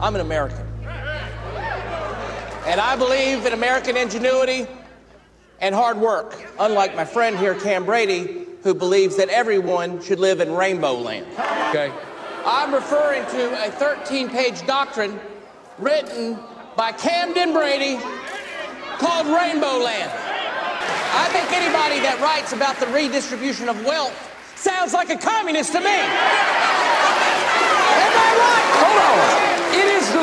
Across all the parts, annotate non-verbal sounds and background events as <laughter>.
I'm an American. And I believe in American ingenuity and hard work, unlike my friend here, Cam Brady, who believes that everyone should live in rainbow land. Okay. I'm referring to a 13 page doctrine written by Camden Brady called Rainbow Land. I think anybody that writes about the redistribution of wealth sounds like a communist to me. Am I right? Hold on.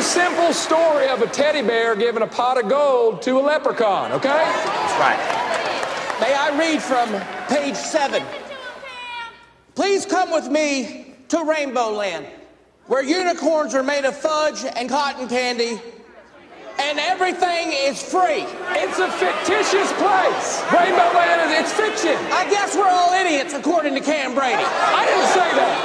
It is the simple story of a teddy bear giving a pot of gold to a leprechaun, okay? That's right. May I read from page seven? Please come with me to Rainbow Land, where unicorns are made of fudge and cotton candy, and everything is free. It's a fictitious place. Rainbow Land is it's fiction. I guess we're all idiots, according to Cam Brady. I didn't say that.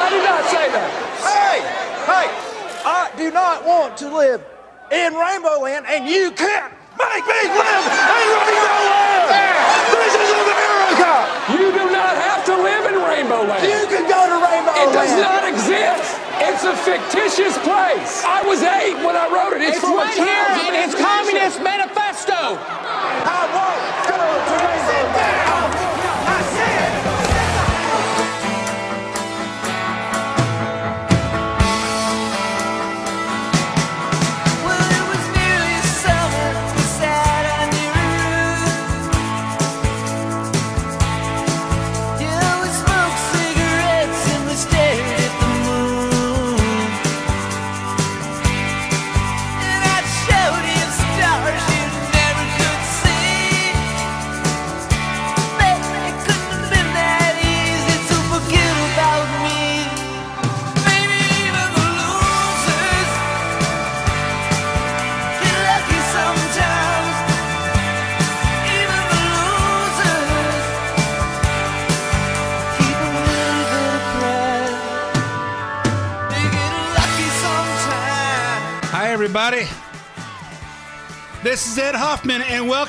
I did not say that. Hey, hey, I do not want to live in Rainbow Land, and you can't make me live in Rainbow Land. This is America. You do not have to live in Rainbow Land. You can go to Rainbow Land! It does not exist. It's a fictitious place. I was eight when I wrote it. It's, It's from right a here in his. Communist Manifesto. I won't go to Rainbow Land.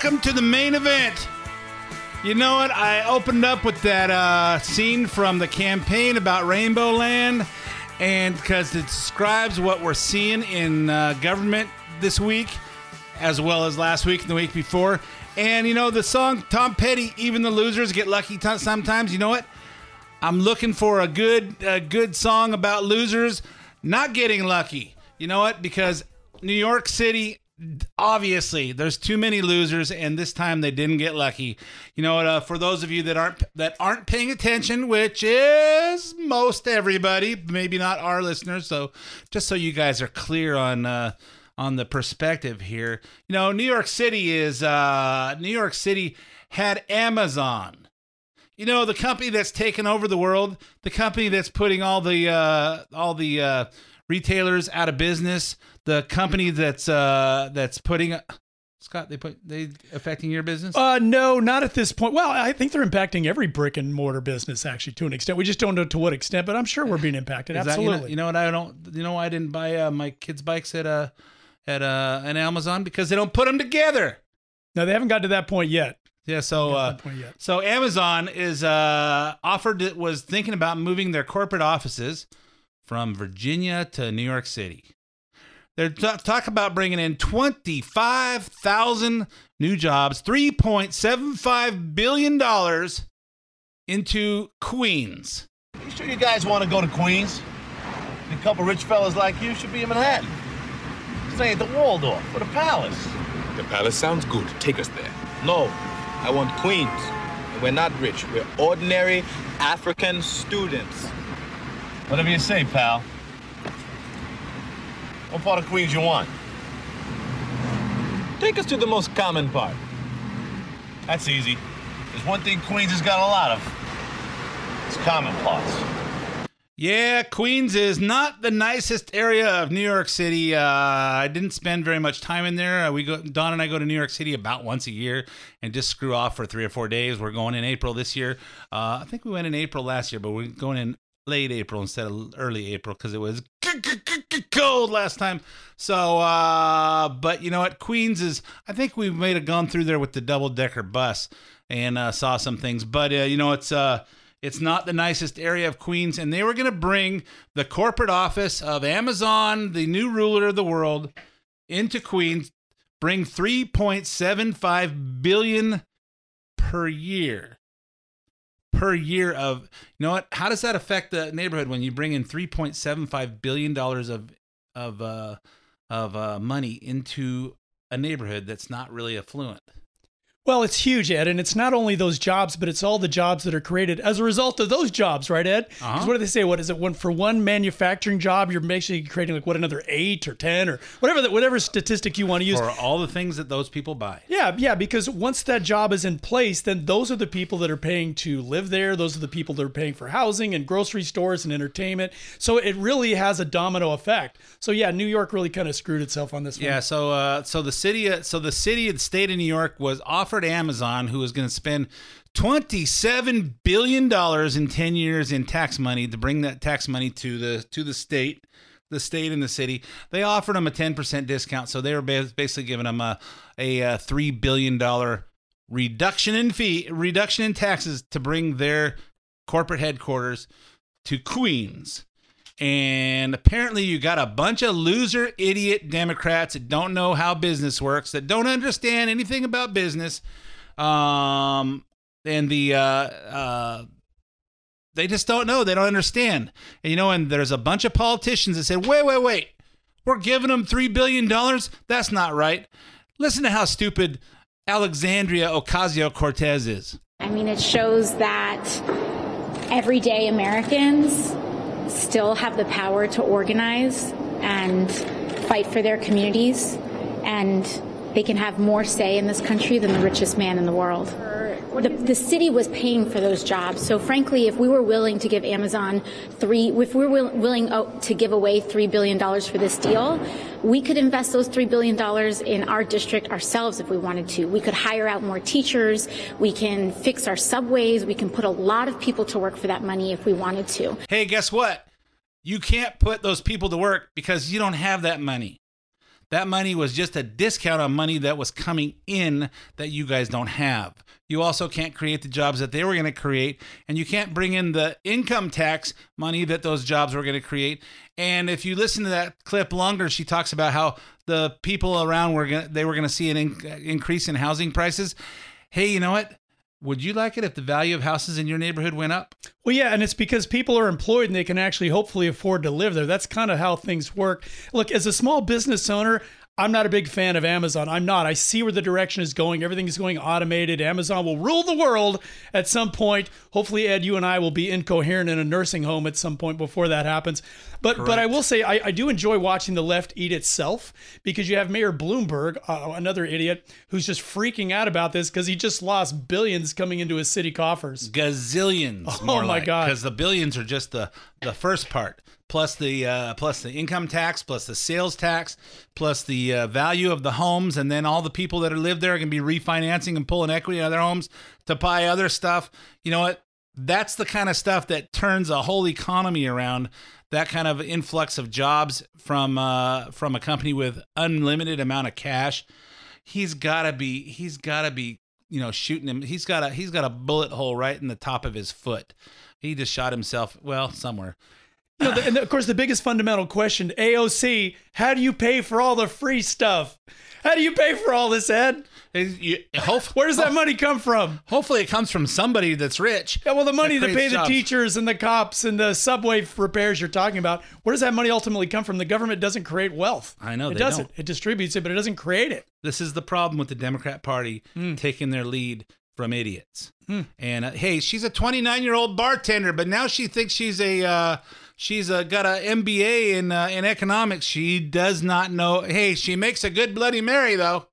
Welcome to the main event. You know what? I opened up with that uh, scene from the campaign about Rainbow Land, and because it describes what we're seeing in uh, government this week, as well as last week and the week before. And you know, the song Tom Petty, "Even the Losers Get Lucky" t- sometimes. You know what? I'm looking for a good a good song about losers not getting lucky. You know what? Because New York City obviously there's too many losers and this time they didn't get lucky. You know? Uh, for those of you that aren't that aren't paying attention, which is most everybody, maybe not our listeners, so just so you guys are clear on uh on the perspective here. You know, New York City is uh New York City had Amazon you know the company that's taken over the world the company that's putting all the uh all the uh retailers out of business the company that's uh that's putting scott they put they affecting your business Uh, no, not at this point. Well, I think they're impacting every brick and mortar business actually to an extent. We just don't know to what extent, but I'm sure we're being impacted. Is that- you know- Absolutely. you, know, what i don't you know why i didn't buy uh, my kids bikes at uh at uh an amazon because they don't put them together no, they haven't got to that point yet. yeah so uh. So Amazon is uh offered was thinking about moving their corporate offices from Virginia to New York City. They're t- talk about bringing in 25,000 new jobs, 3.75 billion dollars into Queens. You sure you guys want to go to Queens? A couple rich fellas like you should be in Manhattan. This ain't the Waldorf or the Palace. The palace sounds good. Take us there. No, I want Queens. And we're not rich. We're ordinary African students. Whatever you say, pal. What part of Queens you want? Take us to the most common part. That's easy. There's one thing Queens has got a lot of. It's common parts. Yeah, Queens is not the nicest area of New York City. Uh, I didn't spend very much time in there. Uh, we go, Don and I go to New York City about once a year and just screw off for three or four days. We're going in April this year. Uh, I think we went in April last year, but we're going in late April instead of early April because it was cold last time. So, uh, but you know what? Queens is. I think we may have gone through there with the double decker bus and uh, saw some things. But uh, you know, it's uh, It's not the nicest area of Queens, and they were going to bring the corporate office of Amazon, the new ruler of the world, into Queens, bring 3.75 billion per year. Per year of you know what? How does that affect the neighborhood when you bring in 3.75 billion dollars of of uh, of uh, money into a neighborhood that's not really affluent? Well, it's huge, Ed, and it's not only those jobs, but it's all the jobs that are created as a result of those jobs, right, Ed? 'Cause Uh-huh. what do they say? What is it? One for one manufacturing job, you're basically creating like what another eight or ten or whatever that whatever statistic you want to use. For all the things that those people buy. Yeah, yeah, because once that job is in place, then those are the people that are paying to live there. Those are the people that are paying for housing and grocery stores and entertainment. So it really has a domino effect. So yeah, New York really kind of screwed itself on this one. Yeah, so uh, so the city, uh, so the city, the state of New York was offered Amazon, who was going to spend twenty seven billion dollars in ten years in tax money to bring that tax money to the to the state, the state and the city. They offered them a ten percent discount, so they were basically giving them a a, three billion dollar reduction in fee, reduction in taxes to bring their corporate headquarters to Queens. And apparently, you got a bunch of loser, idiot Democrats that don't know how business works, that don't understand anything about business. Um, and the uh, uh, they just don't know. They don't understand. And you know, and there's a bunch of politicians that said, "Wait, wait, wait, we're giving them three billion dollars. That's not right." Listen to how stupid Alexandria Ocasio Cortez is. I mean, it shows that everyday Americans still have the power to organize and fight for their communities, and they can have more say in this country than the richest man in the world. The, the city was paying for those jobs. So, frankly, if we were willing to give Amazon three, if we were will- willing oh, to give away $3 billion for this deal, we could invest those $3 billion in our district ourselves if we wanted to. We could hire out more teachers. We can fix our subways. We can put a lot of people to work for that money if we wanted to. Hey, guess what? You can't put those people to work because you don't have that money. That money was just a discount on money that was coming in that you guys don't have. You also can't create the jobs that they were going to create, and you can't bring in the income tax money that those jobs were going to create. And if you listen to that clip longer, she talks about how the people around were gonna, they were going to see an in- increase in housing prices. Hey, you know what? Would you like it if the value of houses in your neighborhood went up? Well, yeah, and it's because people are employed and they can actually hopefully afford to live there. That's kind of how things work. Look, as a small business owner, I'm not a big fan of Amazon. I'm not. I see where the direction is going. Everything is going automated. Amazon will rule the world at some point. Hopefully, Ed, you and I will be incoherent in a nursing home at some point before that happens. But but I will say I, I do enjoy watching the left eat itself because you have Mayor Bloomberg, uh, another idiot, who's just freaking out about this because he just lost billions coming into his city coffers. gazillions. Oh more my God. Because the billions are just the the first part, plus the uh, plus the income tax, plus the sales tax, plus the uh, value of the homes, and then all the people that are live there are going to be refinancing and pulling equity out of their homes to buy other stuff. You know what? That's the kind of stuff that turns a whole economy around. That kind of influx of jobs from uh, from a company with unlimited amount of cash. He's gotta be. He's gotta be you know shooting him he's got a he's got a bullet hole right in the top of his foot he just shot himself well somewhere Know, the- and of course, the biggest fundamental question, AOC, how do you pay for all the free stuff? How do you pay for all this, Ed? You- hope- Where does that money come from? hopefully it comes from somebody that's rich Yeah, well, the money to pay the teachers and the cops and the subway repairs you're talking about, where does that money ultimately come from? The government doesn't create wealth. I know, it they doesn't. don't. It distributes it, but it doesn't create it. this is the problem with the democrat party Hmm. taking their lead from idiots and uh, hey she's a 29 year old bartender but now she thinks she's a uh, she's uh, got an mba in uh, in economics she does not know hey she makes a good bloody mary though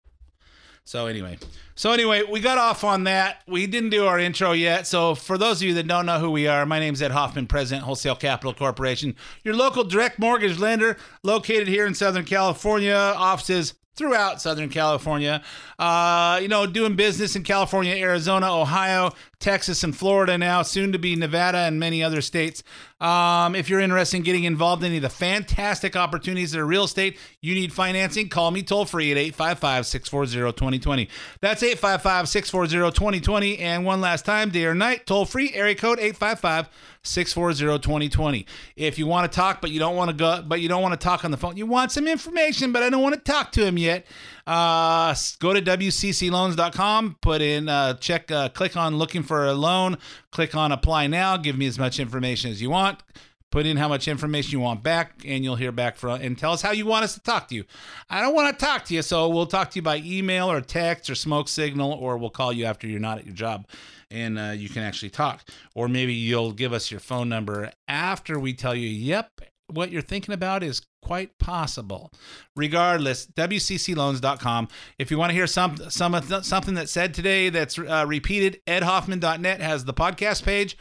So anyway, so anyway, we got off on that. We didn't do our intro yet. So for those of you that don't know who we are, my name's Ed Hoffman, President, Wholesale Capital Corporation, your local direct mortgage lender located here in Southern California. Offices throughout Southern California. Uh, you know, doing business in California, Arizona, Ohio, Texas, and Florida now, soon to be Nevada and many other states. Um, if you're interested in getting involved in any of the fantastic opportunities that are real estate, you need financing, call me toll free at 855 640 2020. That's 855 640 2020. And one last time, day or night, toll free, area code 855 640 2020. If you want to talk, but you don't want to go, but you don't want to talk on the phone, you want some information, but I don't want to talk to him yet, uh, go to WCCloans.com, put in, uh, check, uh, click on looking for a loan, click on apply now, give me as much information as you want. Put in how much information you want back, and you'll hear back from and tell us how you want us to talk to you. I don't want to talk to you, so we'll talk to you by email or text or smoke signal, or we'll call you after you're not at your job, and uh, you can actually talk. Or maybe you'll give us your phone number after we tell you, "Yep, what you're thinking about is quite possible." Regardless, WCCLoans.com. If you want to hear some some something that's said today that's uh, repeated, EdHoffman.net has the podcast page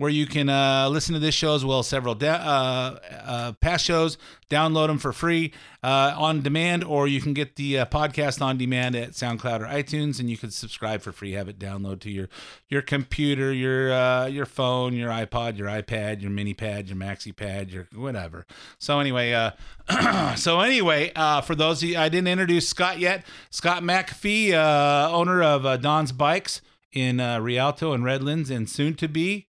where you can uh, listen to this show as well as several da- uh, uh, past shows, download them for free uh, on demand, or you can get the uh, podcast on demand at SoundCloud or iTunes, and you can subscribe for free. Have it download to your your computer, your uh, your phone, your iPod, your iPad, your mini pad, your maxi pad, your whatever. So anyway, <clears throat> so anyway, for those of you I didn't introduce Scott yet, Scott McAfee, owner of Don's Bikes in Rialto and Redlands, and soon to be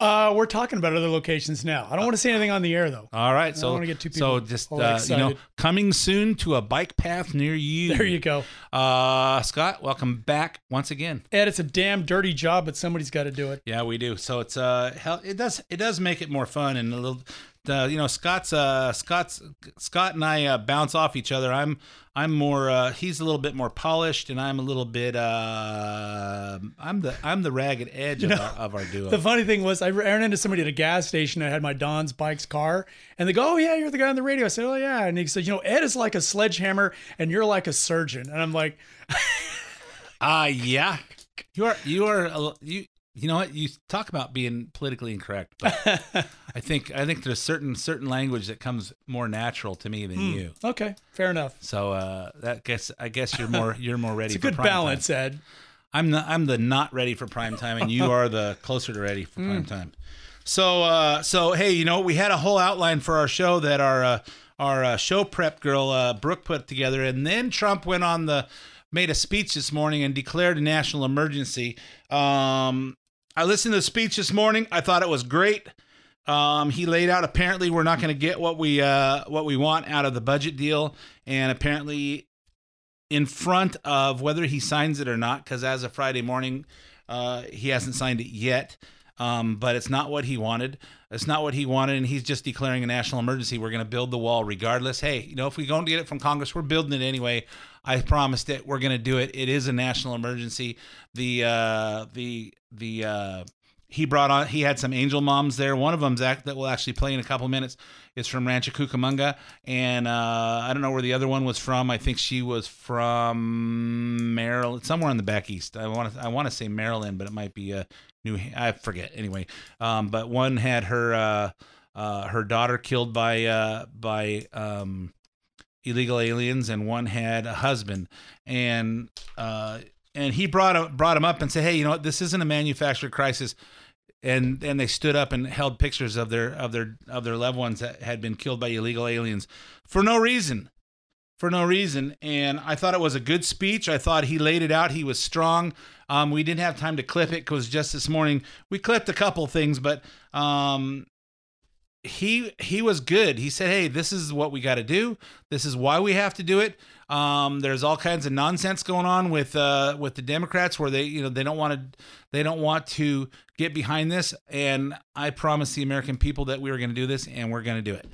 Uh, we're talking about other locations now. I don't want to say anything on the air though. All right, I so don't wanna get too so just uh, you know, coming soon to a bike path near you. There you go. Uh, Scott, welcome back once again. Ed, it's a damn dirty job, but somebody's got to do it. Yeah, we do. So it's uh, hell, it does it does make it more fun and a little. Uh, you know, Scott's uh, Scott's Scott and I uh, bounce off each other. I'm I'm more uh, he's a little bit more polished, and I'm a little bit uh, I'm the I'm the ragged edge of, know, our, of our duo. The funny thing was, I ran into somebody at a gas station. I had my Don's Bikes car, and they go, "Oh yeah, you're the guy on the radio." I said, "Oh yeah," and he said, "You know, Ed is like a sledgehammer, and you're like a surgeon." And I'm like, <laughs> Uh yeah. You are you are a- you you know what you talk about being politically incorrect, but <laughs> I think I think there's certain certain language that comes more natural to me than Hmm. you. "Okay, fair enough." So uh, that guess I guess you're more you're more ready. It's a good balance, Time. Ed. I'm the I'm the not ready for prime time, and you are the closer to ready for Hmm. prime time. So uh, so hey, you know we had a whole outline for our show that our uh, our uh, show prep girl uh, Brooke put together, and then Trump went on the made a speech this morning and declared a national emergency. Um, I listened to the speech this morning. I thought it was great. Um, he laid out apparently we're not going to get what we uh, what we want out of the budget deal, and apparently in front of whether he signs it or not, because as of Friday morning, uh, he hasn't signed it yet. Um, but it's not what he wanted. It's not what he wanted, and he's just declaring a national emergency. We're going to build the wall regardless. Hey, you know, if we don't get it from Congress, we're building it anyway. I promised it. We're going to do it. It is a national emergency. The uh, the the uh, he brought on. He had some angel moms there. One of them, act that will actually play in a couple minutes. Is from Rancho Cucamonga, and uh, I don't know where the other one was from. I think she was from Maryland, somewhere in the back east. I want to I want to say Maryland, but it might be uh, New. I forget. Anyway, um, but one had her uh, uh, her daughter killed by uh, by um, illegal aliens, and one had a husband, and uh, and he brought brought him up and said, hey, you know what? This isn't a manufactured crisis. And and they stood up and held pictures of their of their of their loved ones that had been killed by illegal aliens for no reason for no reason. And i thought it was a good speech. I thought he laid it out. He was strong. Um, we didn't have time to clip it because just this morning we clipped a couple things but um, he he was good. He said hey this is what we got to do. This is why we have to do it. Um, there's all kinds of nonsense going on with uh, with the Democrats where they you know they don't want to they don't want to get behind this. And I promised the American people that we were going to do this and we're going to do it.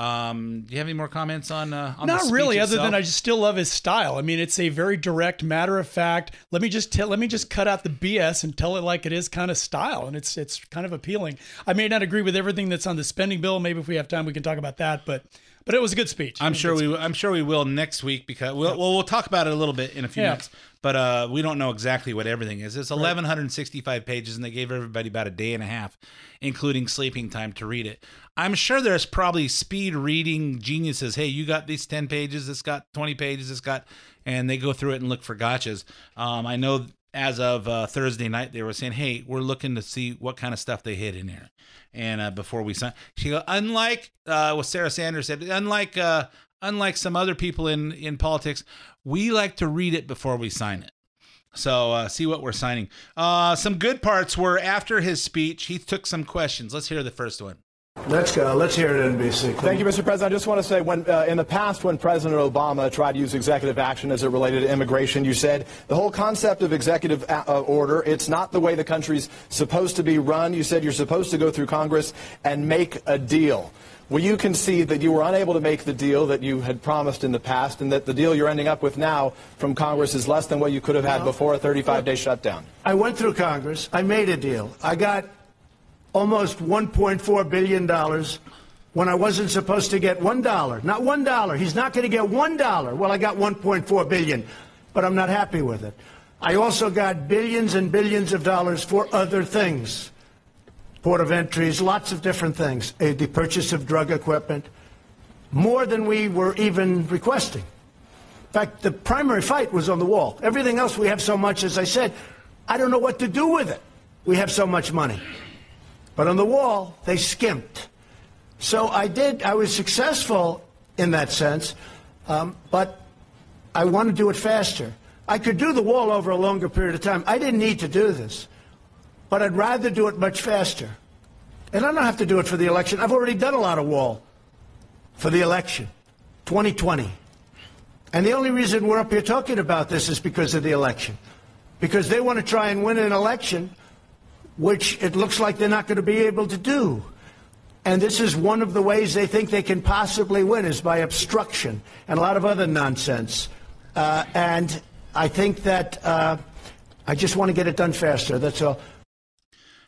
Um, do you have any more comments on uh, on Not really, other itself? than I just still love his style. I mean, it's a very direct, matter of fact. Let me just tell, let me just cut out the BS and tell it like it is, kind of style, and it's it's kind of appealing. I may not agree with everything that's on the spending bill. Maybe if we have time, we can talk about that. But but it was a good speech. I'm sure we I'm sure we will next week because we'll well we'll talk about it a little bit in a few Yeah. minutes. But uh, we don't know exactly what everything is. It's 1165 pages, and they gave everybody about a day and a half, including sleeping time, to read it. I'm sure there's probably speed reading geniuses. Hey, you got these 10 pages. It's got 20 pages. It's got, and they go through it and look for gotchas. Um, I know as of uh, Thursday night, they were saying, "Hey, we're looking to see what kind of stuff they hid in there." And uh, before we sign, she go, unlike uh, what Sarah Sanders said, unlike uh, unlike some other people in in politics, we like to read it before we sign it. So uh, see what we're signing. Uh, some good parts were after his speech, he took some questions. Let's hear the first one. Let's go. Let's hear it, NBC. Thank you, Mr. President. I just want to say, when uh, in the past, when President Obama tried to use executive action as it related to immigration, you said the whole concept of executive uh, order, it's not the way the country's supposed to be run. You said you're supposed to go through Congress and make a deal. Will you concede that you were unable to make the deal that you had promised in the past, and that the deal you're ending up with now from Congress is less than what you could have had before a 35-day shutdown? I went through Congress. I made a deal. I got almost $1.4 billion when I wasn't supposed to get $1. Not $1. He's not going to get $1. Well, I got 1.4 billion, but I'm not happy with it. I also got billions and billions of dollars for other things. Port of entries, lots of different things. The purchase of drug equipment, more than we were even requesting. In fact, the primary fight was on the wall. Everything else we have so much, as I said, I don't know what to do with it. We have so much money. But on the wall, they skimped. So I did, I was successful in that sense, um, but I want to do it faster. I could do the wall over a longer period of time. I didn't need to do this, but I'd rather do it much faster. And I don't have to do it for the election. I've already done a lot of wall for the election, 2020. And the only reason we're up here talking about this is because of the election. Because they want to try and win an election, which it looks like they're not going to be able to do. And this is one of the ways they think they can possibly win is by obstruction and a lot of other nonsense. Uh, and I think that uh, I just want to get it done faster. That's all.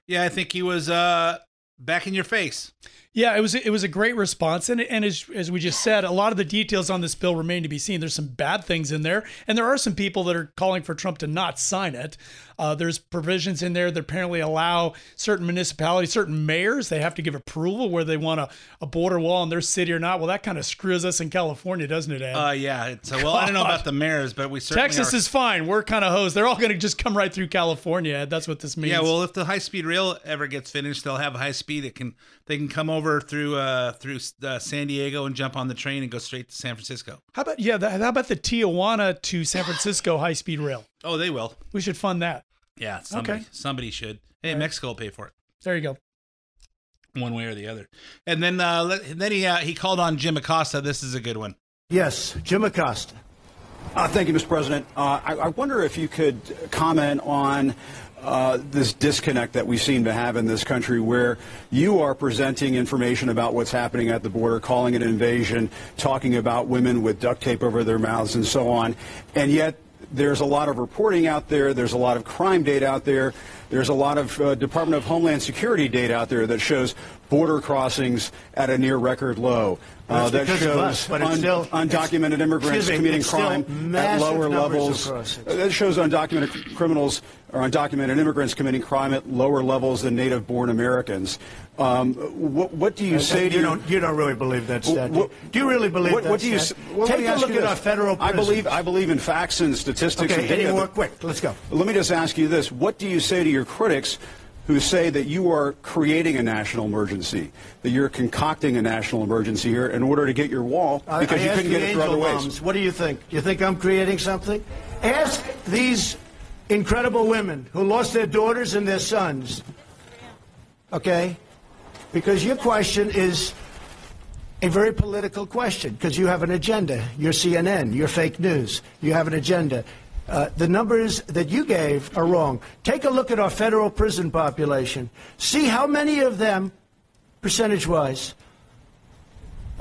Yeah, I think he was uh, back in your face. Yeah, it was it was a great response, and and as as we just said, a lot of the details on this bill remain to be seen. There's some bad things in there, and there are some people that are calling for Trump to not sign it. Uh, there's provisions in there that apparently allow certain municipalities, certain mayors, they have to give approval where they want a, a border wall in their city or not. Well, that kind of screws us in California, doesn't it, Ed? Uh, yeah. It's, uh, well, I don't know about the mayors, but we certainly Texas are- is fine. We're kind of hosed. They're all going to just come right through California. Ed. That's what this means. Yeah, well, if the high speed rail ever gets finished, they'll have high speed. It can they can come over through uh, through uh, San Diego and jump on the train and go straight to San Francisco. how about yeah? The, how about the Tijuana to San Francisco high speed rail? Oh, they will. We should fund that. Yeah, somebody Okay. somebody should. Hey, Mexico will pay for it There you go. one way or the other. And then uh, let- then he uh, he called on Jim Acosta. This is a good one. Yes, Jim Acosta. Uh, thank you, Mr. President. Uh, I, I wonder if you could comment on uh, this disconnect that we seem to have in this country where you are presenting information about what's happening at the border, calling it an invasion, talking about women with duct tape over their mouths and so on, and yet there's a lot of reporting out there, there's a lot of crime data out there, there's a lot of uh, Department of Homeland Security data out there that shows border crossings at a near record low. Uh, that shows us, un- still- undocumented immigrants me, committing crime at lower levels. Uh, That shows undocumented criminals or undocumented immigrants committing crime at lower levels than native-born Americans. Um, what, what do you say you your- don't you don't really believe that what- do you really believe what, that what do you well, Take a look at this. our federal I believe. I believe in facts and statistics Okay, and any more? Quick, let's go. Let me just ask you this: What do you say to your critics who say that you are creating a national emergency, that you're concocting a national emergency here in order to get your wall because I you couldn't get it through other ways? What do you think? Do you think I'm creating something? Ask these incredible women who lost their daughters and their sons. Okay? Because your question is a very political question because you have an agenda. You're CNN, you're fake news. You have an agenda. Uh, the numbers that you gave are wrong. Take a look at our federal prison population. See how many of them, percentage wise,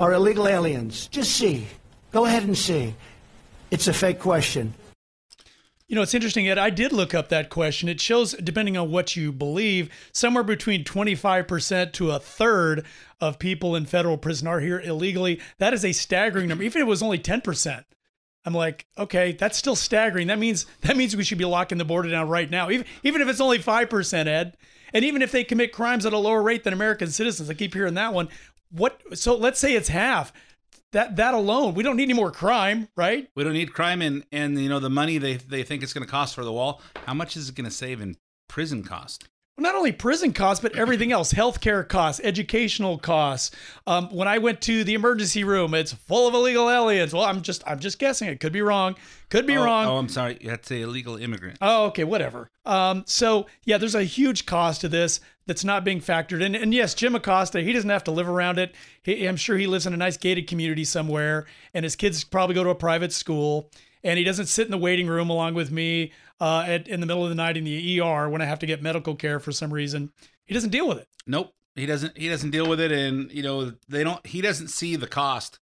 are illegal aliens. Just see. Go ahead and see. It's a fake question. You know, it's interesting, Ed. I did look up that question. It shows, depending on what you believe, somewhere between 25% to a third of people in federal prison are here illegally. That is a staggering number. Even if it was only 10%. I'm like, okay, that's still staggering. That means that means we should be locking the border down right now. Even even if it's only five percent, Ed. And even if they commit crimes at a lower rate than American citizens, I keep hearing that one. What so let's say it's half. That that alone, we don't need any more crime, right? We don't need crime and and you know the money they they think it's going to cost for the wall. How much is it going to save in prison cost? Well, not only prison costs, but everything else healthcare costs, educational costs. Um, when I went to the emergency room, it's full of illegal aliens. Well, I'm just I'm just guessing. It could be wrong. Could be oh, wrong. Oh, I'm sorry. To say illegal immigrant. Oh, okay, whatever. Um, so yeah, there's a huge cost to this that's not being factored in. And yes, Jim Acosta, he doesn't have to live around it. He, I'm sure he lives in a nice gated community somewhere, and his kids probably go to a private school. And he doesn't sit in the waiting room along with me uh, at, in the middle of the night in the ER when I have to get medical care for some reason. He doesn't deal with it. Nope. He doesn't he doesn't deal with it and you know, they don't he doesn't see the cost.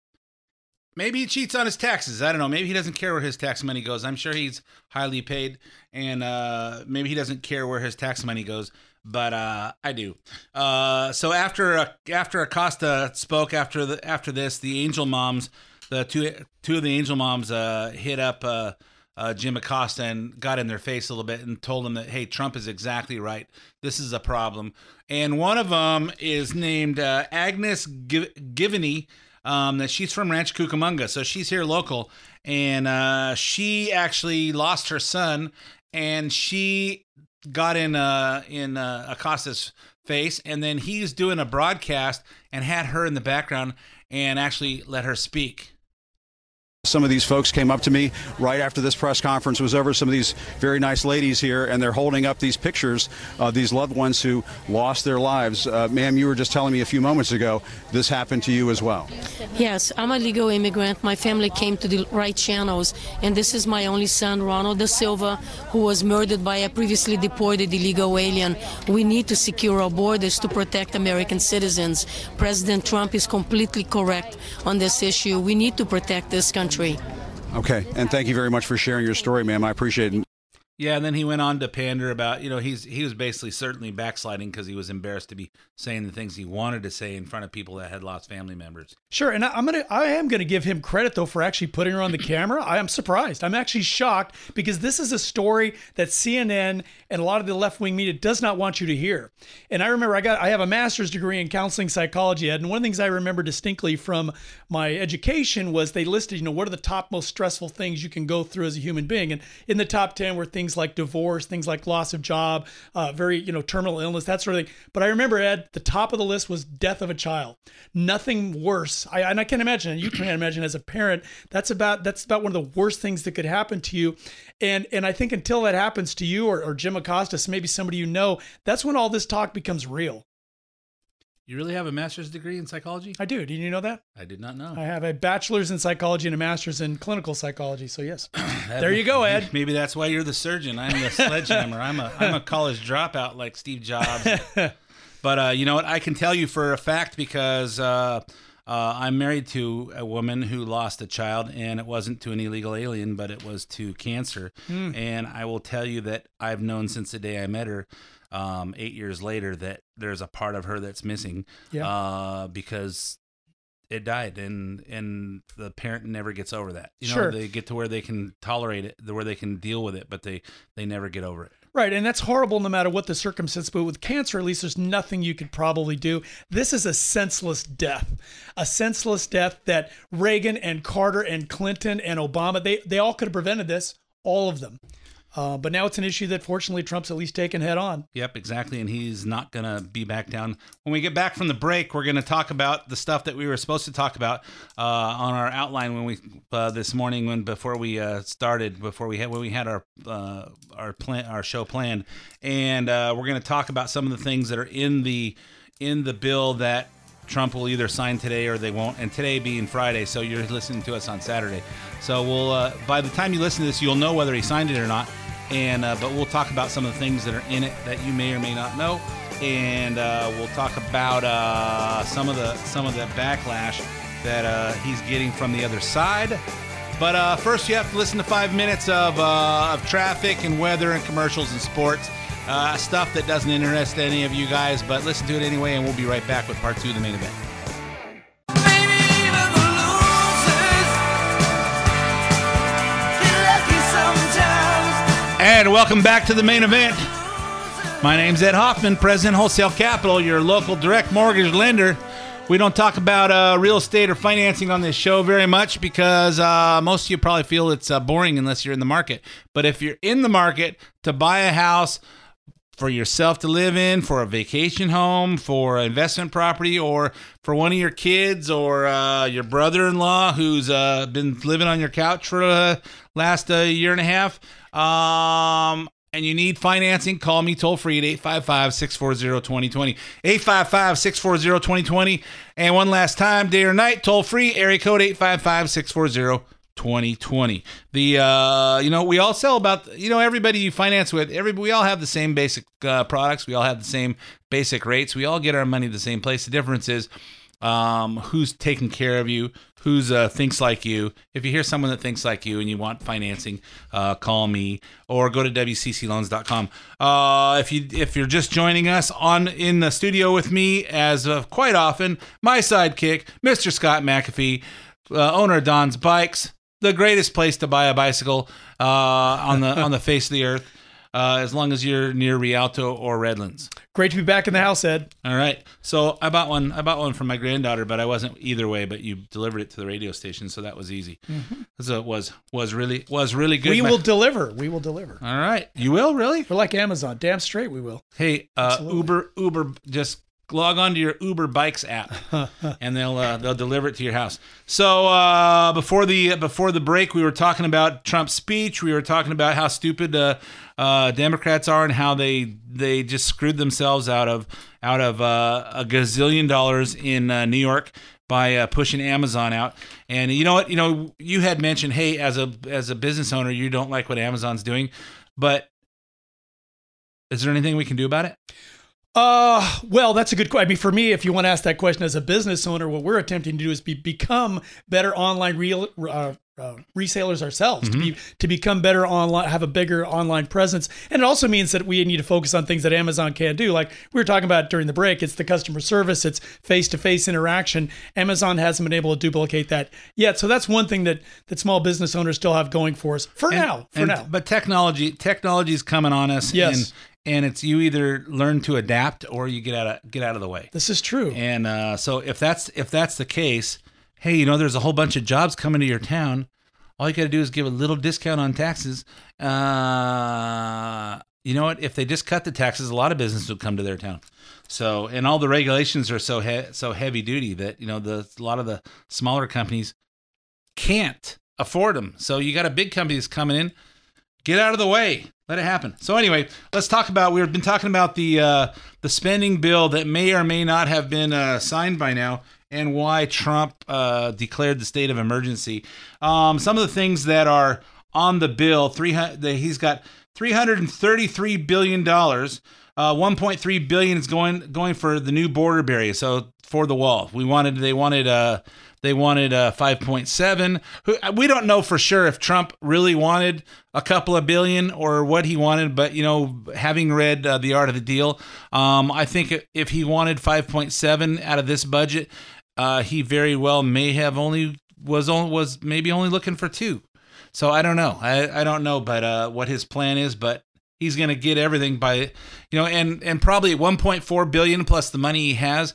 Maybe he cheats on his taxes. I don't know. Maybe he doesn't care where his tax money goes. I'm sure he's highly paid and uh maybe he doesn't care where his tax money goes, but uh I do. Uh so after uh, after Acosta spoke after the after this, the Angel Moms, the two two of the Angel Moms uh hit up uh uh, Jim Acosta and got in their face a little bit and told him that, hey, Trump is exactly right. This is a problem. And one of them is named Agnes Gi- Gibboney. Um, that she's from Ranch Cucamonga, so she's here local, and uh, she actually lost her son, and she got in uh, in uh, Acosta's face, and then he's doing a broadcast and had her in the background and actually let her speak. Some of these folks came up to me right after this press conference was over. Some of these very nice ladies here, and they're holding up these pictures of these loved ones who lost their lives. Uh, ma'am, you were just telling me a few moments ago this happened to you as well. Yes, I'm a legal immigrant. My family came to the right channels, and this is my only son, Ronald da Silva, who was murdered by a previously deported illegal alien. We need to secure our borders to protect American citizens. President Trump is completely correct on this issue. We need to protect this country. Okay, and thank you very much for sharing your story, ma'am. I appreciate it. Yeah, and then he went on to pander about, you know, he's he was basically certainly backsliding because he was embarrassed to be saying the things he wanted to say in front of people that had lost family members. Sure, and I, I'm gonna I am gonna give him credit though for actually putting her on the camera. I am surprised. I'm actually shocked because this is a story that CNN and a lot of the left wing media does not want you to hear. And I remember I got I have a master's degree in counseling psychology, Ed, and one of the things I remember distinctly from my education was they listed, you know, what are the top most stressful things you can go through as a human being, and in the top ten were things like divorce, things like loss of job, uh, very you know terminal illness, that sort of thing. But I remember Ed, the top of the list was death of a child. Nothing worse. I, and I can't imagine, and you can't imagine as a parent, that's about that's about one of the worst things that could happen to you. And and I think until that happens to you or, or Jim Acosta, maybe somebody you know, that's when all this talk becomes real. You really have a master's degree in psychology? I do. Did you know that? I did not know. I have a bachelor's in psychology and a master's in clinical psychology. So yes, <clears throat> there you go, Ed. Maybe that's why you're the surgeon. I'm the sledgehammer. I'm a I'm a college dropout like Steve Jobs. <laughs> but uh, you know what? I can tell you for a fact because uh, uh, I'm married to a woman who lost a child, and it wasn't to an illegal alien, but it was to cancer. Hmm. And I will tell you that I've known since the day I met her, um, eight years later, that there's a part of her that's missing. Yeah. Uh, because it died, and and the parent never gets over that. You know, Sure. they get to where they can tolerate it, where they can deal with it, but they they never get over it. Right, and that's horrible no matter what the circumstance. But with cancer, at least there's nothing you could probably do. This is a senseless death, a senseless death that Reagan and Carter and Clinton and Obama they they all could have prevented this, all of them. Uh, but now it's an issue that fortunately Trump's at least taken head on. Yep, exactly. And he's not going to be back down. When we get back from the break, we're going to talk about the stuff that we were supposed to talk about uh, on our outline when we uh, this morning when before we uh, started before we had when we had our uh, our plan our show planned, and uh, we're going to talk about some of the things that are in the in the bill that Trump will either sign today or they won't. And today being Friday, so you're listening to us on Saturday. So we'll uh, by the time you listen to this, you'll know whether he signed it or not. And uh, but we'll talk about some of the things that are in it that you may or may not know, and uh, we'll talk about uh, some of the some of the backlash that uh, he's getting from the other side. But uh, first, you have to listen to five minutes of, uh, of traffic and weather and commercials and sports. Uh, stuff that doesn't interest any of you guys, but listen to it anyway, and we'll be right back with part two of the main event. And welcome back to the main event. My name's Ed Hoffman, President Wholesale Capital, your local direct mortgage lender. We don't talk about uh, real estate or financing on this show very much because uh, most of you probably feel it's uh, boring unless you're in the market. But if you're in the market to buy a house for yourself to live in, for a vacation home, for investment property, or for one of your kids or uh, your brother-in-law who's uh, been living on your couch for the last uh, year and a half, um, and you need financing, call me toll free at 855 640 2020. 855 640 2020. And one last time, day or night, toll free, area code 855 640 2020. The uh, you know we all sell about you know everybody you finance with every we all have the same basic uh, products. We all have the same basic rates. We all get our money the same place. The difference is um, who's taking care of you, who's uh, thinks like you. If you hear someone that thinks like you and you want financing, uh, call me or go to wccloans.com. Uh, if you if you're just joining us on in the studio with me, as of quite often, my sidekick, Mr. Scott McAfee, uh, owner of Don's Bikes, the greatest place to buy a bicycle uh, on the on the face of the earth. Uh, as long as you're near Rialto or Redlands. Great to be back in the house, Ed. All right. So I bought one. I bought one for my granddaughter, but I wasn't either way. But you delivered it to the radio station, so that was easy. Mhm. So it was was really was really good. We Ma- will deliver. We will deliver. All right. You will really? We're like Amazon. Damn straight we will. Hey, uh, Uber Uber just log on to your Uber Bikes app, <laughs> and they'll uh, they'll deliver it to your house. So uh, before the before the break, we were talking about Trump's speech. We were talking about how stupid uh, uh, Democrats are and how they they just screwed themselves out of out of uh, a gazillion dollars in uh, New York by uh, pushing Amazon out. And you know what? You know you had mentioned, hey, as a as a business owner, you don't like what Amazon's doing, but is there anything we can do about it? Uh, well, that's a good question. I mean, for me, if you want to ask that question as a business owner, what we're attempting to do is be, become better online real, uh, uh, resellers ourselves to be to become better online, have a bigger online presence, and it also means that we need to focus on things that Amazon can't do. Like we were talking about during the break, it's the customer service, it's face to face interaction. Amazon hasn't been able to duplicate that yet, so that's one thing that that small business owners still have going for us for And- now. For and- now, But technology technology is coming on us. Yes. And, and it's you either learn to adapt or you get out of get out of the way. This is true. And uh, so if that's if that's the case, hey, you know, there's a whole bunch of jobs coming to your town. All you got to do is give a little discount on taxes. Uh, you know what? If they just cut the taxes, a lot of business would come to their town. So, and all the regulations are so he- so heavy duty that you know the a lot of the smaller companies can't afford them. So you got a big company that's coming in. Get out of the way. Let it happen. So anyway, let's talk about. We've been talking about the uh, the spending bill that may or may not have been uh, signed by now, and why Trump uh, declared the state of emergency. Um, some of the things that are on the bill. Three hundred. He's got three hundred and thirty three billion dollars. Uh, 1.3 billion is going going for the new border barrier. So for the wall, we wanted they wanted uh they wanted uh 5.7. We don't know for sure if Trump really wanted a couple of billion or what he wanted, but you know, having read uh, the Art of the Deal, um, I think if he wanted 5.7 out of this budget, uh, he very well may have only was only was maybe only looking for two. So I don't know. I, I don't know, but uh, what his plan is, but he's going to get everything by, you know, and and probably 1.4 billion plus the money he has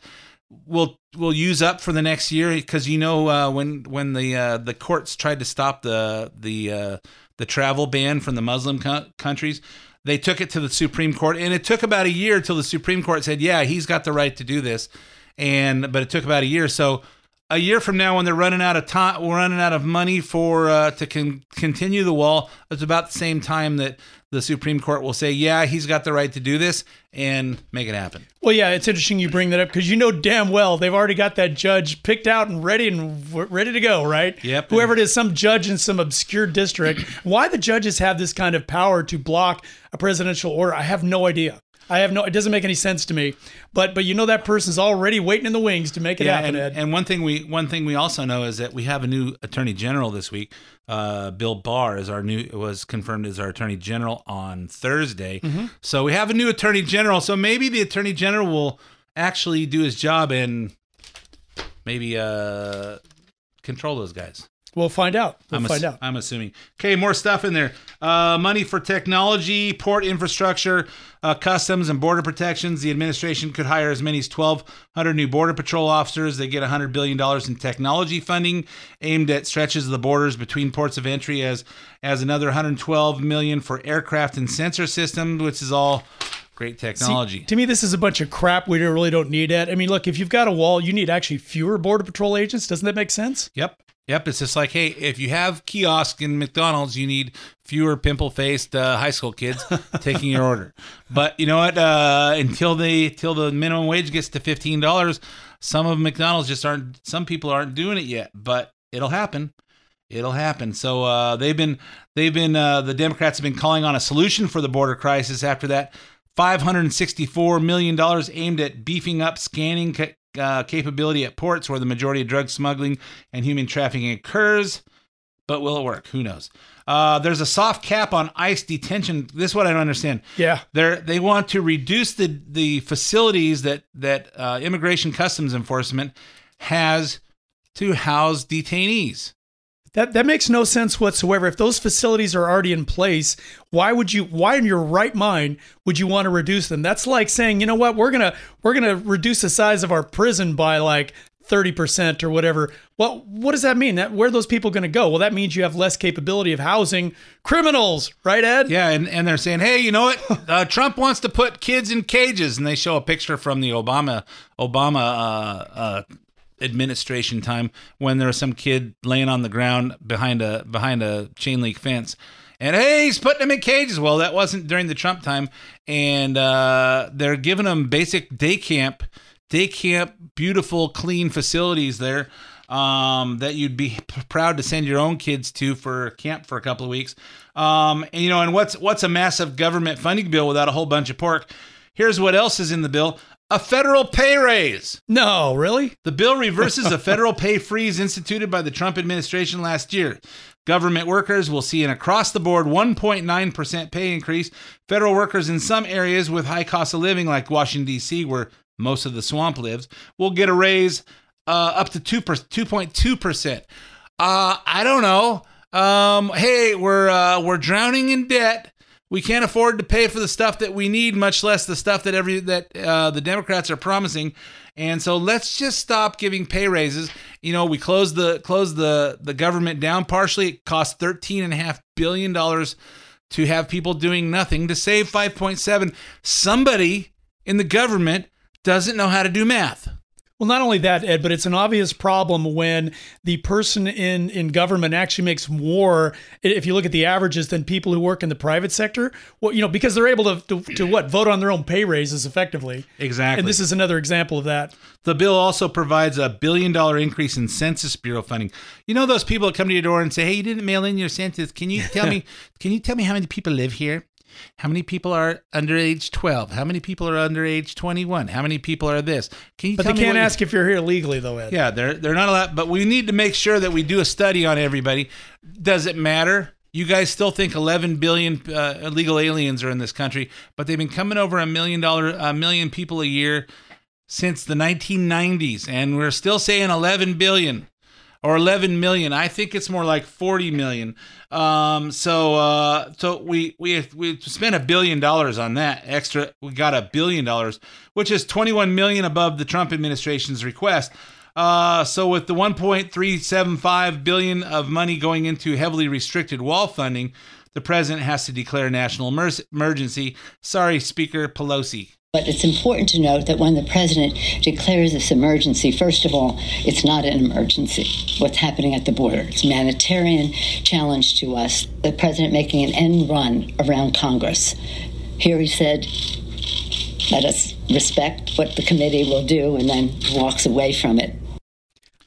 will will use up for the next year because you know uh, when when the uh, the courts tried to stop the the uh, the travel ban from the Muslim co- countries. They took it to the Supreme Court, and it took about a year till the Supreme Court said, "Yeah, he's got the right to do this." And but it took about a year. So a year from now, when they're running out of time, we're running out of money for uh, to con- continue the wall. It's about the same time that the Supreme Court will say, "Yeah, he's got the right to do this," and make it happen. Well, yeah, it's interesting you bring that up because you know damn well they've already got that judge picked out and ready and w- ready to go, right? Yep. Whoever it is, some judge in some obscure district. Why the judges have this kind of power to block a presidential order, I have no idea. I have no. It doesn't make any sense to me. But but you know that person's already waiting in the wings to make it happen. and, Ed. and one thing we one thing we also know is that we have a new attorney general this week. Uh, Bill Barr is our new was confirmed as our attorney general on Thursday. Mhm. So we have a new attorney general. So maybe the attorney general will actually do his job and maybe uh, control those guys. We'll find out. We'll I'm find ass- out. I'm assuming. Okay, more stuff in there. Uh, money for technology, port infrastructure, uh, customs, and border protections. The administration could hire as many as 1,200 new border patrol officers. They get 100 billion dollars in technology funding aimed at stretches of the borders between ports of entry, as as another 112 million for aircraft and sensor systems, which is all great technology. See, to me, this is a bunch of crap we really don't need. It. I mean, look, if you've got a wall, you need actually fewer border patrol agents. Doesn't that make sense? Yep. Yep. It's just like, hey, if you have kiosk in McDonald's, you need fewer pimple faced uh, high school kids <laughs> taking your order. But you know what? Uh, until they till the minimum wage gets to fifteen dollars, some of McDonald's just aren't. Some people aren't doing it yet, but it'll happen. It'll happen. So uh, they've been they've been uh, the Democrats have been calling on a solution for the border crisis. After that, five hundred and sixty four million dollars aimed at beefing up scanning ca- uh, capability at ports where the majority of drug smuggling and human trafficking occurs. But will it work? Who knows? Uh, there's a soft cap on ICE detention. This is what I don't understand. Yeah. They they want to reduce the the facilities that that uh, Immigration Customs Enforcement has to house detainees. That that makes no sense whatsoever. If those facilities are already in place, why would you why in your right mind would you want to reduce them? That's like saying, you know what, we're gonna we're gonna reduce the size of our prison by like 30% or whatever. Well, what does that mean? That where are those people going to go? Well, that means you have less capability of housing criminals, right, Ed? Yeah, and, and they're saying, hey, you know what? <laughs> Uh, Trump wants to put kids in cages, and they show a picture from the Obama Obama uh, uh, administration time when there was some kid laying on the ground behind a behind a chain link fence. And hey, he's putting them in cages. Well, that wasn't during the Trump time, and uh, they're giving them basic day camp, day camp, beautiful, clean facilities there um, that you'd be proud to send your own kids to for camp for a couple of weeks. Um, and you know, and what's what's a massive government funding bill without a whole bunch of pork? Here's what else is in the bill: a federal pay raise. No, really? The bill reverses a federal pay freeze instituted by the Trump administration last year. Government workers will see an across the board 1.9% pay increase. Federal workers in some areas with high cost of living, like Washington, D.C., where most of the swamp lives, will get a raise uh, up to 2 2.2%. Uh, I don't know. Um, hey, we're, uh, we're drowning in debt. We can't afford to pay for the stuff that we need, much less the stuff that every that uh, the Democrats are promising. And so let's just stop giving pay raises. You know, we closed the closed the the government down partially. It cost thirteen and a half billion dollars to have people doing nothing to save five point seven. Somebody in the government doesn't know how to do math. Well, not only that, Ed, but it's an obvious problem when the person in, in government actually makes more, if you look at the averages, than people who work in the private sector. Well, you know, because they're able to, to, to what? Vote on their own pay raises effectively. Exactly. And this is another example of that. The bill also provides a billion dollar increase in Census Bureau funding. You know those people that come to your door and say, "Hey, you didn't mail in your census. Can you tell <laughs> me? Can you tell me how many people live here? How many people are under age 12? How many people are under age 21? How many people are this? Can you But tell they me can't what you- ask if you're here legally, though, Ed. Yeah, they're they're not allowed, but we need to make sure that we do a study on everybody. Does it matter? You guys still think 11 billion uh, illegal aliens are in this country, but they've been coming over a million dollar a million people a year since the 1990s, and we're still saying 11 billion or 11 million. I think it's more like 40 million. Um, so uh, so we we we spent a billion dollars on that extra. We got a billion dollars, which is 21 million above the Trump administration's request. Uh, so with the 1.375 billion of money going into heavily restricted wall funding, the president has to declare a national emer- emergency. Sorry, Speaker Pelosi. But it's important to note that when the president declares this emergency, first of all, it's not an emergency. What's happening at the border? It's a humanitarian challenge to us. The president making an end run around Congress. Here he said, let us respect what the committee will do, and then walks away from it.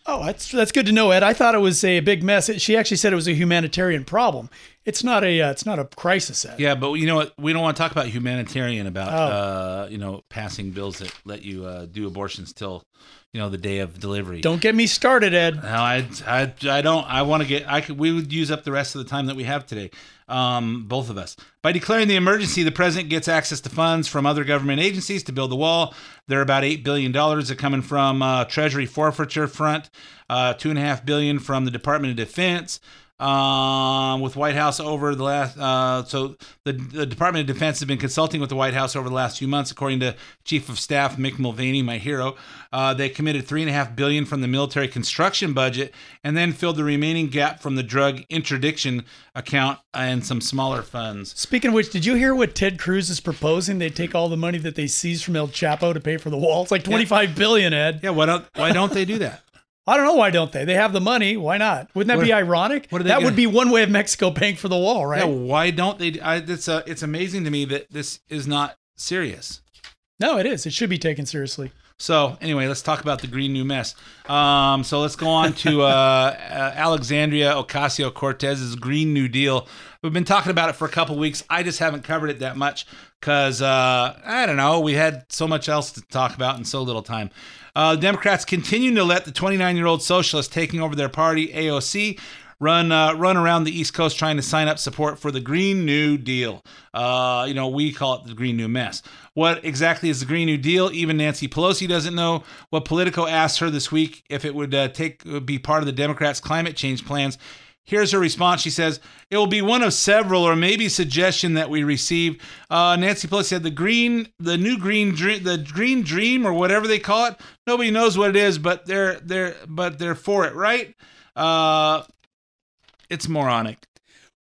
Oh, that's that's good to know, Ed. I thought it was a big mess. She actually said it was a humanitarian problem, It's not a uh, it's not a crisis act. Yeah, but you know what? We don't want to talk about humanitarian about Oh. uh, you know passing bills that let you uh, do abortions till you know the day of delivery. Don't get me started, Ed. No, I, I, I don't. I want to get. I could. We would use up the rest of the time that we have today. Um, both of us. By declaring the emergency, the president gets access to funds from other government agencies to build the wall. There are about eight billion dollars that coming from uh, Treasury forfeiture front, uh, two and a half billion from the Department of Defense. Um, with White House over the last, uh, so the, the Department of Defense has been consulting with the White House over the last few months, according to Chief of Staff Mick Mulvaney, my hero. Uh, they committed three and a half billion from the military construction budget, and then filled the remaining gap from the drug interdiction account and some smaller funds. Speaking of which, did you hear what Ted Cruz is proposing? They take all the money that they seized from El Chapo to pay for the wall. It's like twenty five billion, Ed. Yeah, why don't why don't they do that? I don't know why don't they? They have the money. Why not? Wouldn't that What- be ironic? what are they that gonna- would be one way of Mexico paying for the wall, right? Yeah, why don't they? I, it's uh, it's amazing to me that this is not serious. No, it is. It should be taken seriously. So anyway, let's talk about the green new mess. Um, so let's go on to <laughs> uh, uh, Alexandria Ocasio Cortez's Green New Deal. We've been talking about it for a couple weeks. I just haven't covered it that much because uh, I don't know. We had so much else to talk about in so little time. Uh, Democrats continue to let the 29 year old socialist taking over their party, AOC, run uh, run around the East Coast trying to sign up support for the Green New Deal. Uh, you know, we call it the Green New Mess. What exactly is the Green New Deal? Even Nancy Pelosi doesn't know. What Politico asked her this week if it would uh, take would be part of the Democrats' climate change plans. Here's her response. She says, It will be one of several or maybe suggestion that we receive. Uh, Nancy Pelosi said the green, the new green dream, the green dream or whatever they call it. Nobody knows what it is, but they're they're but they're for it, right? Uh, it's moronic.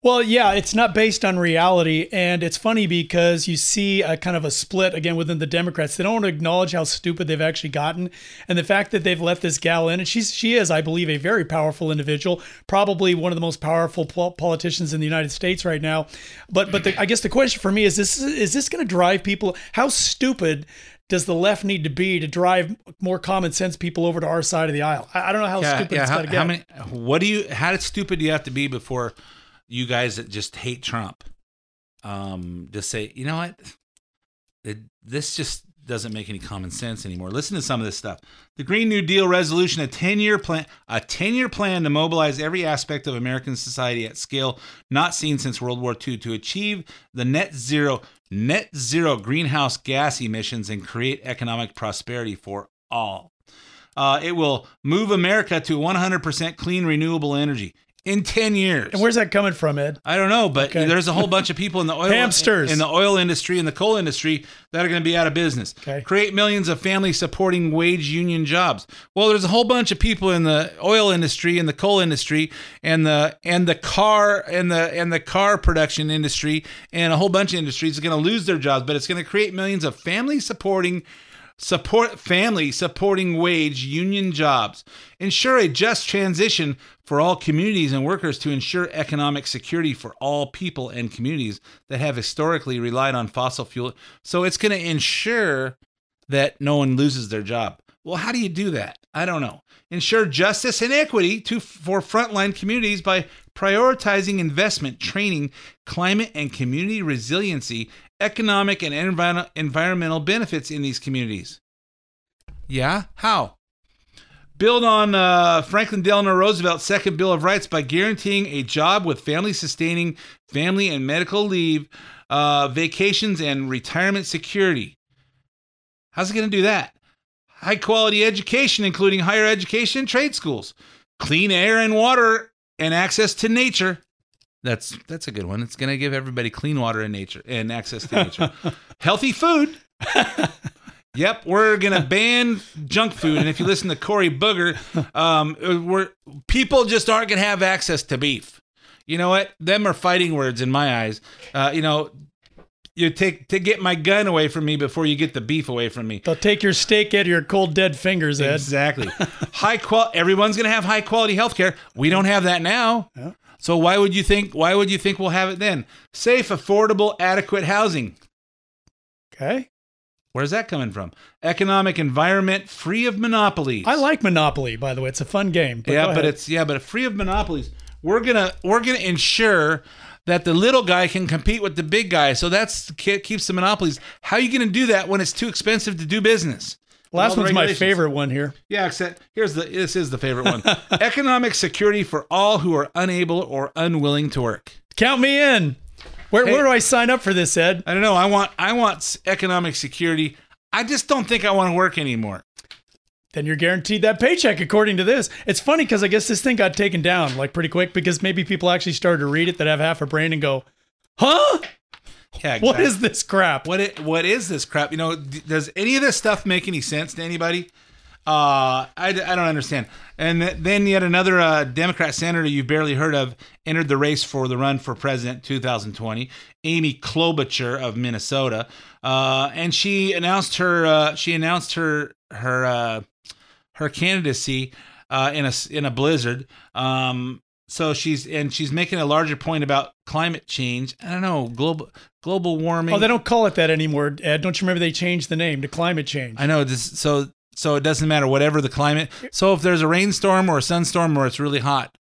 Well, yeah, it's not based on reality. And it's funny because you see a kind of a split again within the Democrats. They don't want to acknowledge how stupid they've actually gotten. And the fact that they've let this gal in, and she's, she is, I believe, a very powerful individual, probably one of the most powerful pol- politicians in the United States right now. But, but the, I guess the question for me is this, is this going to drive people? How stupid does the left need to be to drive more common sense people over to our side of the aisle? I, I don't know how stupid it's how, got to get. how many? What do you? How stupid do you have to be before you guys that just hate Trump, um, just say, you know what, it, this just doesn't make any common sense anymore. Listen to some of this stuff. The Green New Deal resolution, a ten-year plan, a ten-year plan to mobilize every aspect of American society at scale not seen since World War II to achieve the net zero, net zero greenhouse gas emissions and create economic prosperity for all. Uh, it will move America to 100% clean, renewable energy in 10 years. and where's that coming from, Ed? I don't know, but Okay. there's a whole bunch of people in the oil <laughs> Hamsters. in the oil industry and the coal industry that are going to be out of business. Okay. Create millions of family supporting wage union jobs. Well, there's a whole bunch of people in the oil industry and the coal industry and the and the car and the and the car production industry and a whole bunch of industries are going to lose their jobs, but it's going to create millions of family supporting support family supporting wage union jobs. Ensure a just transition for all communities and workers to ensure economic security for all people and communities that have historically relied on fossil fuel. So it's going to ensure that no one loses their job. Well how do you do that? I don't know. Ensure justice and equity to for frontline communities by prioritizing investment training climate and community resiliency economic and envi- environmental benefits in these communities. Yeah? How? Build on uh, franklin delano roosevelt's second bill of rights by guaranteeing a job with family sustaining family and medical leave uh, vacations and retirement security. How's it going to do that? High quality education, including higher education and trade schools, clean air and water, and access to nature. That's that's a good one. It's going to give everybody clean water and nature and access to nature. <laughs> Healthy food. <laughs> yep, we're going to ban junk food. And if you listen to Cory Booger, um, we're people just aren't going to have access to beef. You know what? Them are fighting words in my eyes. Uh, you know, you take to get my gun away from me before you get the beef away from me. They'll take your steak out of your cold dead fingers, Ed. Exactly. <laughs> high qual. Everyone's going to have high quality health care. We don't have that now. So why would you think? Why would you think we'll have it then? Safe, affordable, adequate housing. Okay. Where's that coming from? Economic environment free of monopolies. I like Monopoly, by the way. It's a fun game. yeah, but it's yeah, but free of monopolies. We're gonna we're gonna ensure that the little guy can compete with the big guy. So that's keeps the monopolies. How are you going to do that when it's too expensive to do business? Last one's my favorite one here. Yeah, except here's the this is the favorite one. <laughs> Economic security for all who are unable or unwilling to work. Count me in. Where, Hey. where do I sign up for this, Ed? I don't know. I want I want economic security. I just don't think I want to work anymore. Then you're guaranteed that paycheck, according to this. It's funny because I guess this thing got taken down like pretty quick because maybe people actually started to read it that have half a brain and go, "Huh? Yeah, <laughs> What exactly. is this crap?" What it, what is this crap? You know, d- does any of this stuff make any sense to anybody? Uh, I, I don't understand. And th- then yet another uh, Democrat senator you've barely heard of entered the race for the run for president 2020, Amy Klobuchar of Minnesota, uh, and she announced her uh, she announced her her uh, her candidacy uh, in a in a blizzard. Um, so she's and she's making a larger point about climate change. I don't know global global warming. Oh, they don't call it that anymore, Ed. Don't you remember they changed the name to climate change? I know this. So so it doesn't matter whatever the climate. So if there's a rainstorm or a sunstorm or it's really hot,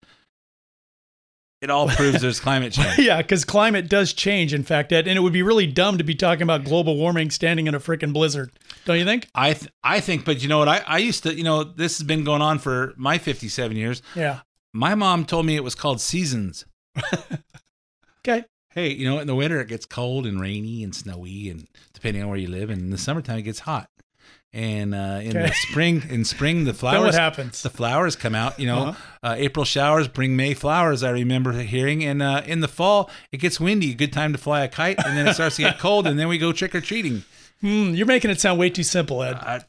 it all proves there's climate <laughs> change. yeah, because climate does change, in fact, Ed, and it would be really dumb to be talking about global warming standing in a freaking blizzard. Don't you think? I th- I think, but you know what? I I used to you know this has been going on for my 57 years. Yeah. My mom told me it was called seasons. <laughs> Okay. Hey, you know, in the winter it gets cold and rainy and snowy, and depending on where you live, and in the summertime it gets hot. And uh, in the spring, in <laughs> spring the flowers. what happens? The flowers come out. You know, Uh-huh. uh, April showers bring May flowers. I remember hearing. And uh, in the fall it gets windy. Good time to fly a kite, and then it starts to get cold, and then we go trick or treating. Hmm, you're making it sound way too simple, Ed. Uh,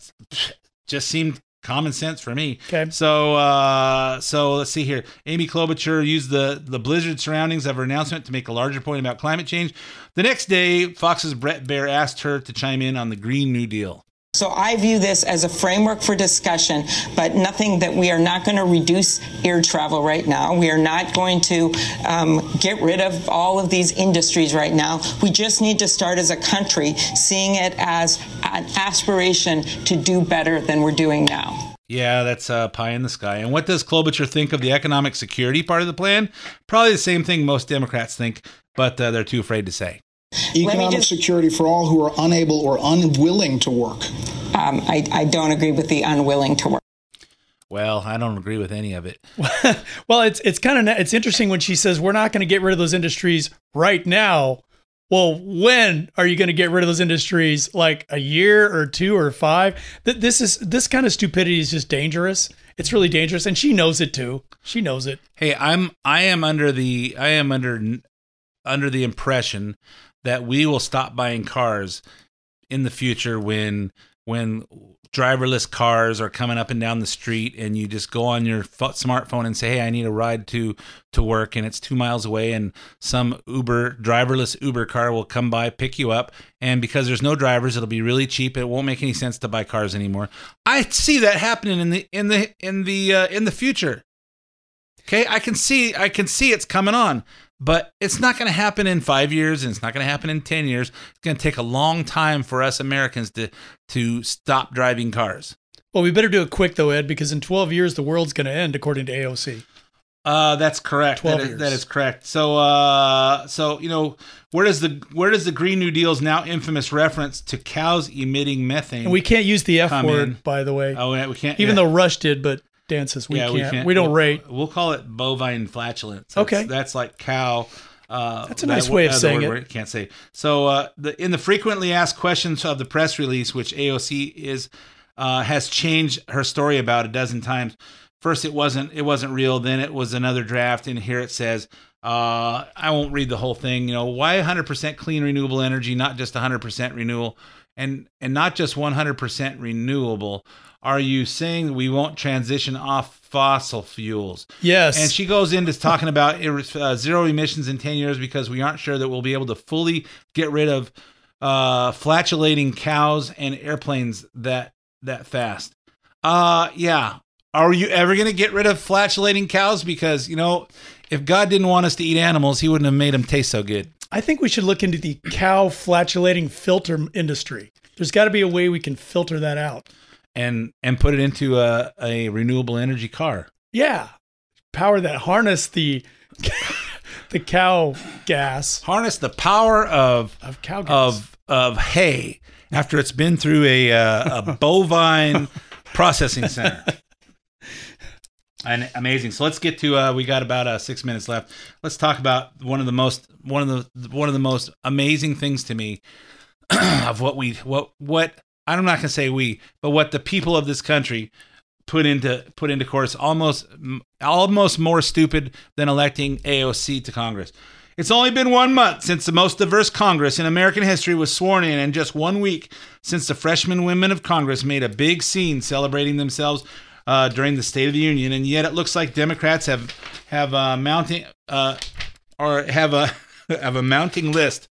just seemed common sense for me. Okay. So uh so let's see here. Amy Klobuchar used the the blizzard surroundings of her announcement to make a larger point about climate change. The next day, Fox's Bret Baier asked her to chime in on the Green New Deal. So I view this as a framework for discussion, but nothing that we are not going to reduce air travel right now. We are not going to um, get rid of all of these industries right now. We just need to start as a country seeing it as an aspiration to do better than we're doing now. Yeah, that's uh, pie in the sky. And what does Klobuchar think of the economic security part of the plan? Probably the same thing most Democrats think, but uh, they're too afraid to say. Economic security for all who are unable or unwilling to work. Um, I, I don't agree with the unwilling to work. Well, I don't agree with any of it. <laughs> Well, it's it's kind of it's interesting when she says we're not going to get rid of those industries right now. Well, when are you going to get rid of those industries? Like a year or two or five? Th- This is this kind of stupidity is just dangerous. It's really dangerous, and she knows it too. She knows it. Hey, I'm I am under the I am under under the impression that we will stop buying cars in the future when when driverless cars are coming up and down the street and you just go on your pho- smartphone and say hey i need a ride to to work and it's 2 miles away and some uber driverless uber car will come by pick you up and because there's no drivers it'll be really cheap. It won't make any sense to buy cars anymore. I see that happening in the in the in the uh, in the future. Okay, I can see I can see it's coming on, but it's not going to happen in 5 years and it's not going to happen in 10 years. It's going to take a long time for us Americans to to stop driving cars. Well, we better do it quick though, Ed, because in 12 years the world's going to end, according to AOC. Uh that's correct. 12 That is, years. that is correct. So uh so you know, where does the where does the Green New Deal's now infamous reference to cows emitting methane? And we can't use the F word, in? by the way. Oh, yeah, we can't. Even yeah. though Rush did, but Dan says we, can't, we don't we'll, rate. We'll call it bovine flatulence. Okay. That's, that's like cow. Uh, That's a nice that- way of uh, saying it. Can't say. So uh, the in the frequently asked questions of the press release, which AOC is uh, has changed her story about a dozen times. First, it wasn't it wasn't real. Then it was another draft, and here it says. Uh, I won't read the whole thing. You know, why 100% clean renewable energy, not just 100% renewal, and and not just 100% renewable. Are you saying we won't transition off fossil fuels? Yes. And she goes into talking about <laughs> uh, zero emissions in 10 years because we aren't sure that we'll be able to fully get rid of uh, flatulating cows and airplanes that that fast. Uh, yeah. Are you ever going to get rid of flatulating cows? Because, you know, if God didn't want us to eat animals, he wouldn't have made them taste so good. I think we should look into the cow flatulating filter industry. There's got to be a way we can filter that out. And and put it into a, a renewable energy car. Yeah. Power that harness the <laughs> the cow gas. Harness the power of of cow gas. of of hay after it's been through a uh, a bovine <laughs> processing center. And amazing. So let's get to. Uh, we got about uh, six minutes left. Let's talk about one of the most one of the one of the most amazing things to me <clears throat> of what we what what I'm not gonna say we, but what the people of this country put into put into course almost almost more stupid than electing AOC to Congress. It's only been one month since the most diverse Congress in American history was sworn in, and just one week since the freshman women of Congress made a big scene celebrating themselves uh, during the State of the Union. And yet, it looks like Democrats have have uh, mounting uh, or have a <laughs> have a mounting list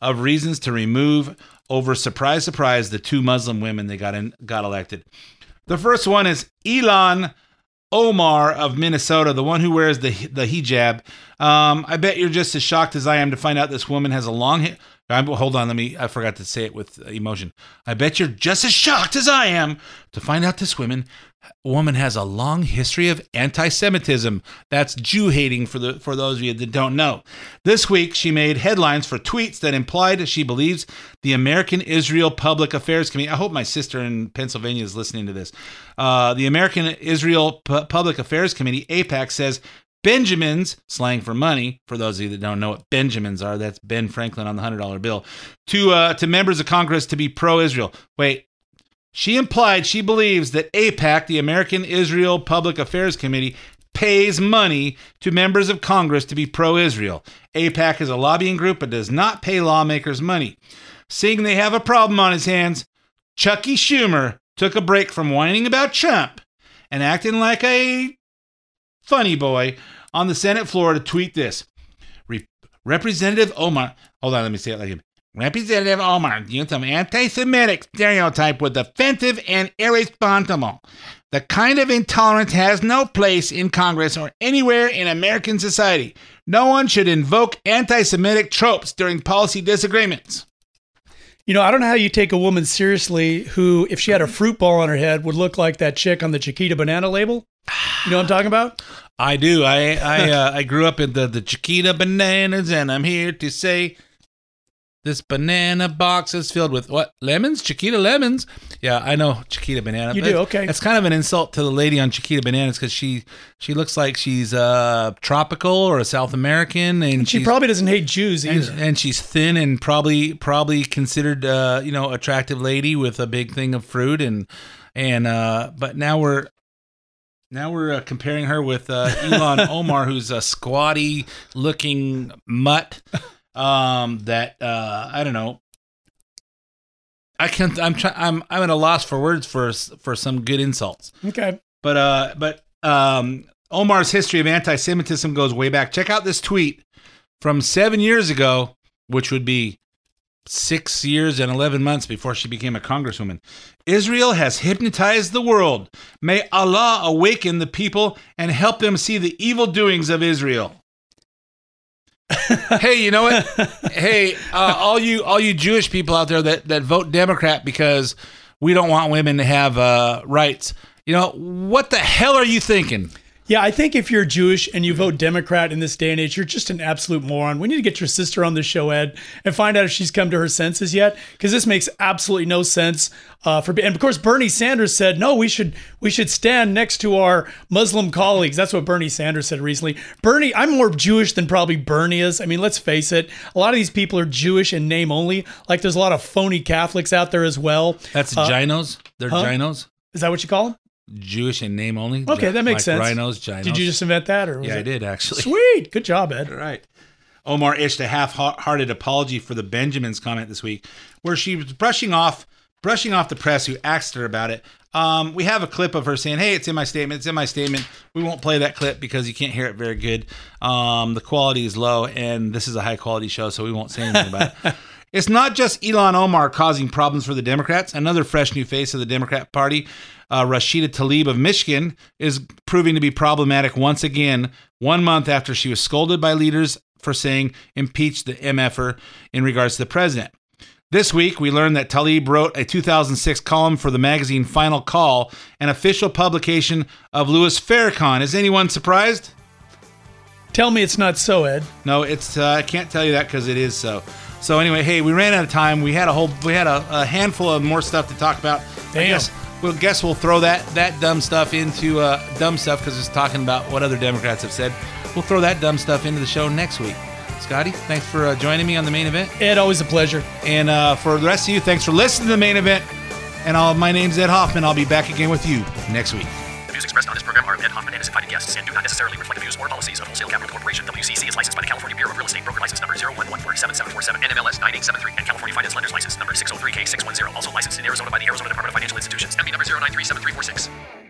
of reasons to remove over surprise surprise the two Muslim women they got in got elected. The first one is Ilhan Omar of Minnesota, the one who wears the the hijab. Um, I bet you're just as shocked as I am to find out this woman has a long. Hi- I'm, hold on, let me. I forgot to say it with emotion. I bet you're just as shocked as I am to find out this woman woman has a long history of anti-Semitism. That's Jew hating for the for those of you that don't know. This week, she made headlines for tweets that implied she believes the American Israel Public Affairs Committee. I hope my sister in Pennsylvania is listening to this. Uh, the American Israel P- Public Affairs Committee (AIPAC) says Benjamins, slang for money, for those of you that don't know what Benjamins are, that's Ben Franklin on the hundred dollar bill, to uh, to members of Congress to be pro-Israel. Wait, she implied she believes that AIPAC, the American Israel Public Affairs Committee, pays money to members of Congress to be pro-Israel. AIPAC is a lobbying group but does not pay lawmakers money. Seeing they have a problem on his hands, Chucky Schumer took a break from whining about Trump and acting like a funny boy on the Senate floor to tweet this. Re- Representative Omar, hold on, let me say it like him. Representative Omar used an anti Semitic stereotype was offensive and irresponsible. The kind of intolerance has no place in Congress or anywhere in American society. No one should invoke anti Semitic tropes during policy disagreements. You know, I don't know how you take a woman seriously who, if she had a fruit ball on her head, would look like that chick on the Chiquita banana label. You know what I'm talking about? <sighs> I do. I I uh, I grew up in the the Chiquita bananas, and I'm here to say this banana box is filled with what lemons? Chiquita lemons. Yeah, I know Chiquita banana. You do? Okay. It's kind of an insult to the lady on Chiquita bananas because she she looks like she's uh tropical or a South American, and She probably doesn't hate Jews and, either. and she's thin and probably probably considered uh you know attractive lady with a big thing of fruit and and uh but now we're now we're uh, comparing her with uh, Ilhan <laughs> Omar, who's a squatty looking mutt. Um, that uh, I don't know. I can't. I'm trying. I'm. I'm at a loss for words for for some good insults. Okay. But uh, but um, Omar's history of anti-Semitism goes way back. Check out this tweet from seven years ago, which would be six years and 11 months before she became a congresswoman. Israel has hypnotized the world. May Allah awaken the people and help them see the evil doings of Israel. <laughs> hey, you know what? hey, uh, all you all you Jewish people out there that that vote Democrat because we don't want women to have uh, rights. You know what the hell are you thinking? Yeah, I think if you're Jewish and you vote Democrat in this day and age, you're just an absolute moron. We need to get your sister on the show, Ed, and find out if she's come to her senses yet, because this makes absolutely no sense. Uh, for and of course, Bernie Sanders said no, we should we should stand next to our Muslim colleagues. That's what Bernie Sanders said recently. Bernie, I'm more Jewish than probably Bernie is. I mean, let's face it, a lot of these people are Jewish in name only. Like there's a lot of phony Catholics out there as well. That's Uh, ginos. They're huh? ginos. Is that what you call them? Jewish in name only. Okay, that makes like sense. Rhinos, ginos. Did you just invent that, or was Yeah, I it- did actually. Sweet, good job, Ed. Right. Omar issued a half-hearted apology for the Benjamins comment this week, where she was brushing off brushing off the press who asked her about it. Um, we have a clip of her saying, "Hey, it's in my statement. It's in my statement." We won't play that clip because you can't hear it very good. Um, the quality is low, and this is a high-quality show, so we won't say anything about it. <laughs> It's not just Ilhan Omar causing problems for the Democrats. Another fresh new face of the Democrat Party, uh, Rashida Tlaib of Michigan, is proving to be problematic once again, one month after she was scolded by leaders for saying impeach the MFer in regards to the president. This week, we learned that Tlaib wrote a 2006 column for the magazine Final Call, an official publication of Louis Farrakhan. Is anyone surprised? Tell me it's not so, Ed. No, it's uh, I can't tell you that because it is so. So anyway, hey, we ran out of time. We had a whole, we had a, a handful of more stuff to talk about. I guess we'll guess we'll throw that that dumb stuff into uh, dumb stuff because it's talking about what other Democrats have said. We'll throw that dumb stuff into the show next week. Scotty, thanks for uh, joining me on the main event. Ed, always a pleasure. And uh, for the rest of you, thanks for listening to the main event. And I'll, my name's Ed Hoffman. I'll be back again with you next week. Views expressed on this program are of Ed Hoffman and his invited guests and do not necessarily reflect the views or policies of Wholesale Capital Corporation. WCC is licensed by the California Bureau of Real Estate Broker License Number 011477747 NMLS 9873 and California Finance Lenders License Number 603K610. Also licensed in Arizona by the Arizona Department of Financial Institutions. MB number 0937346.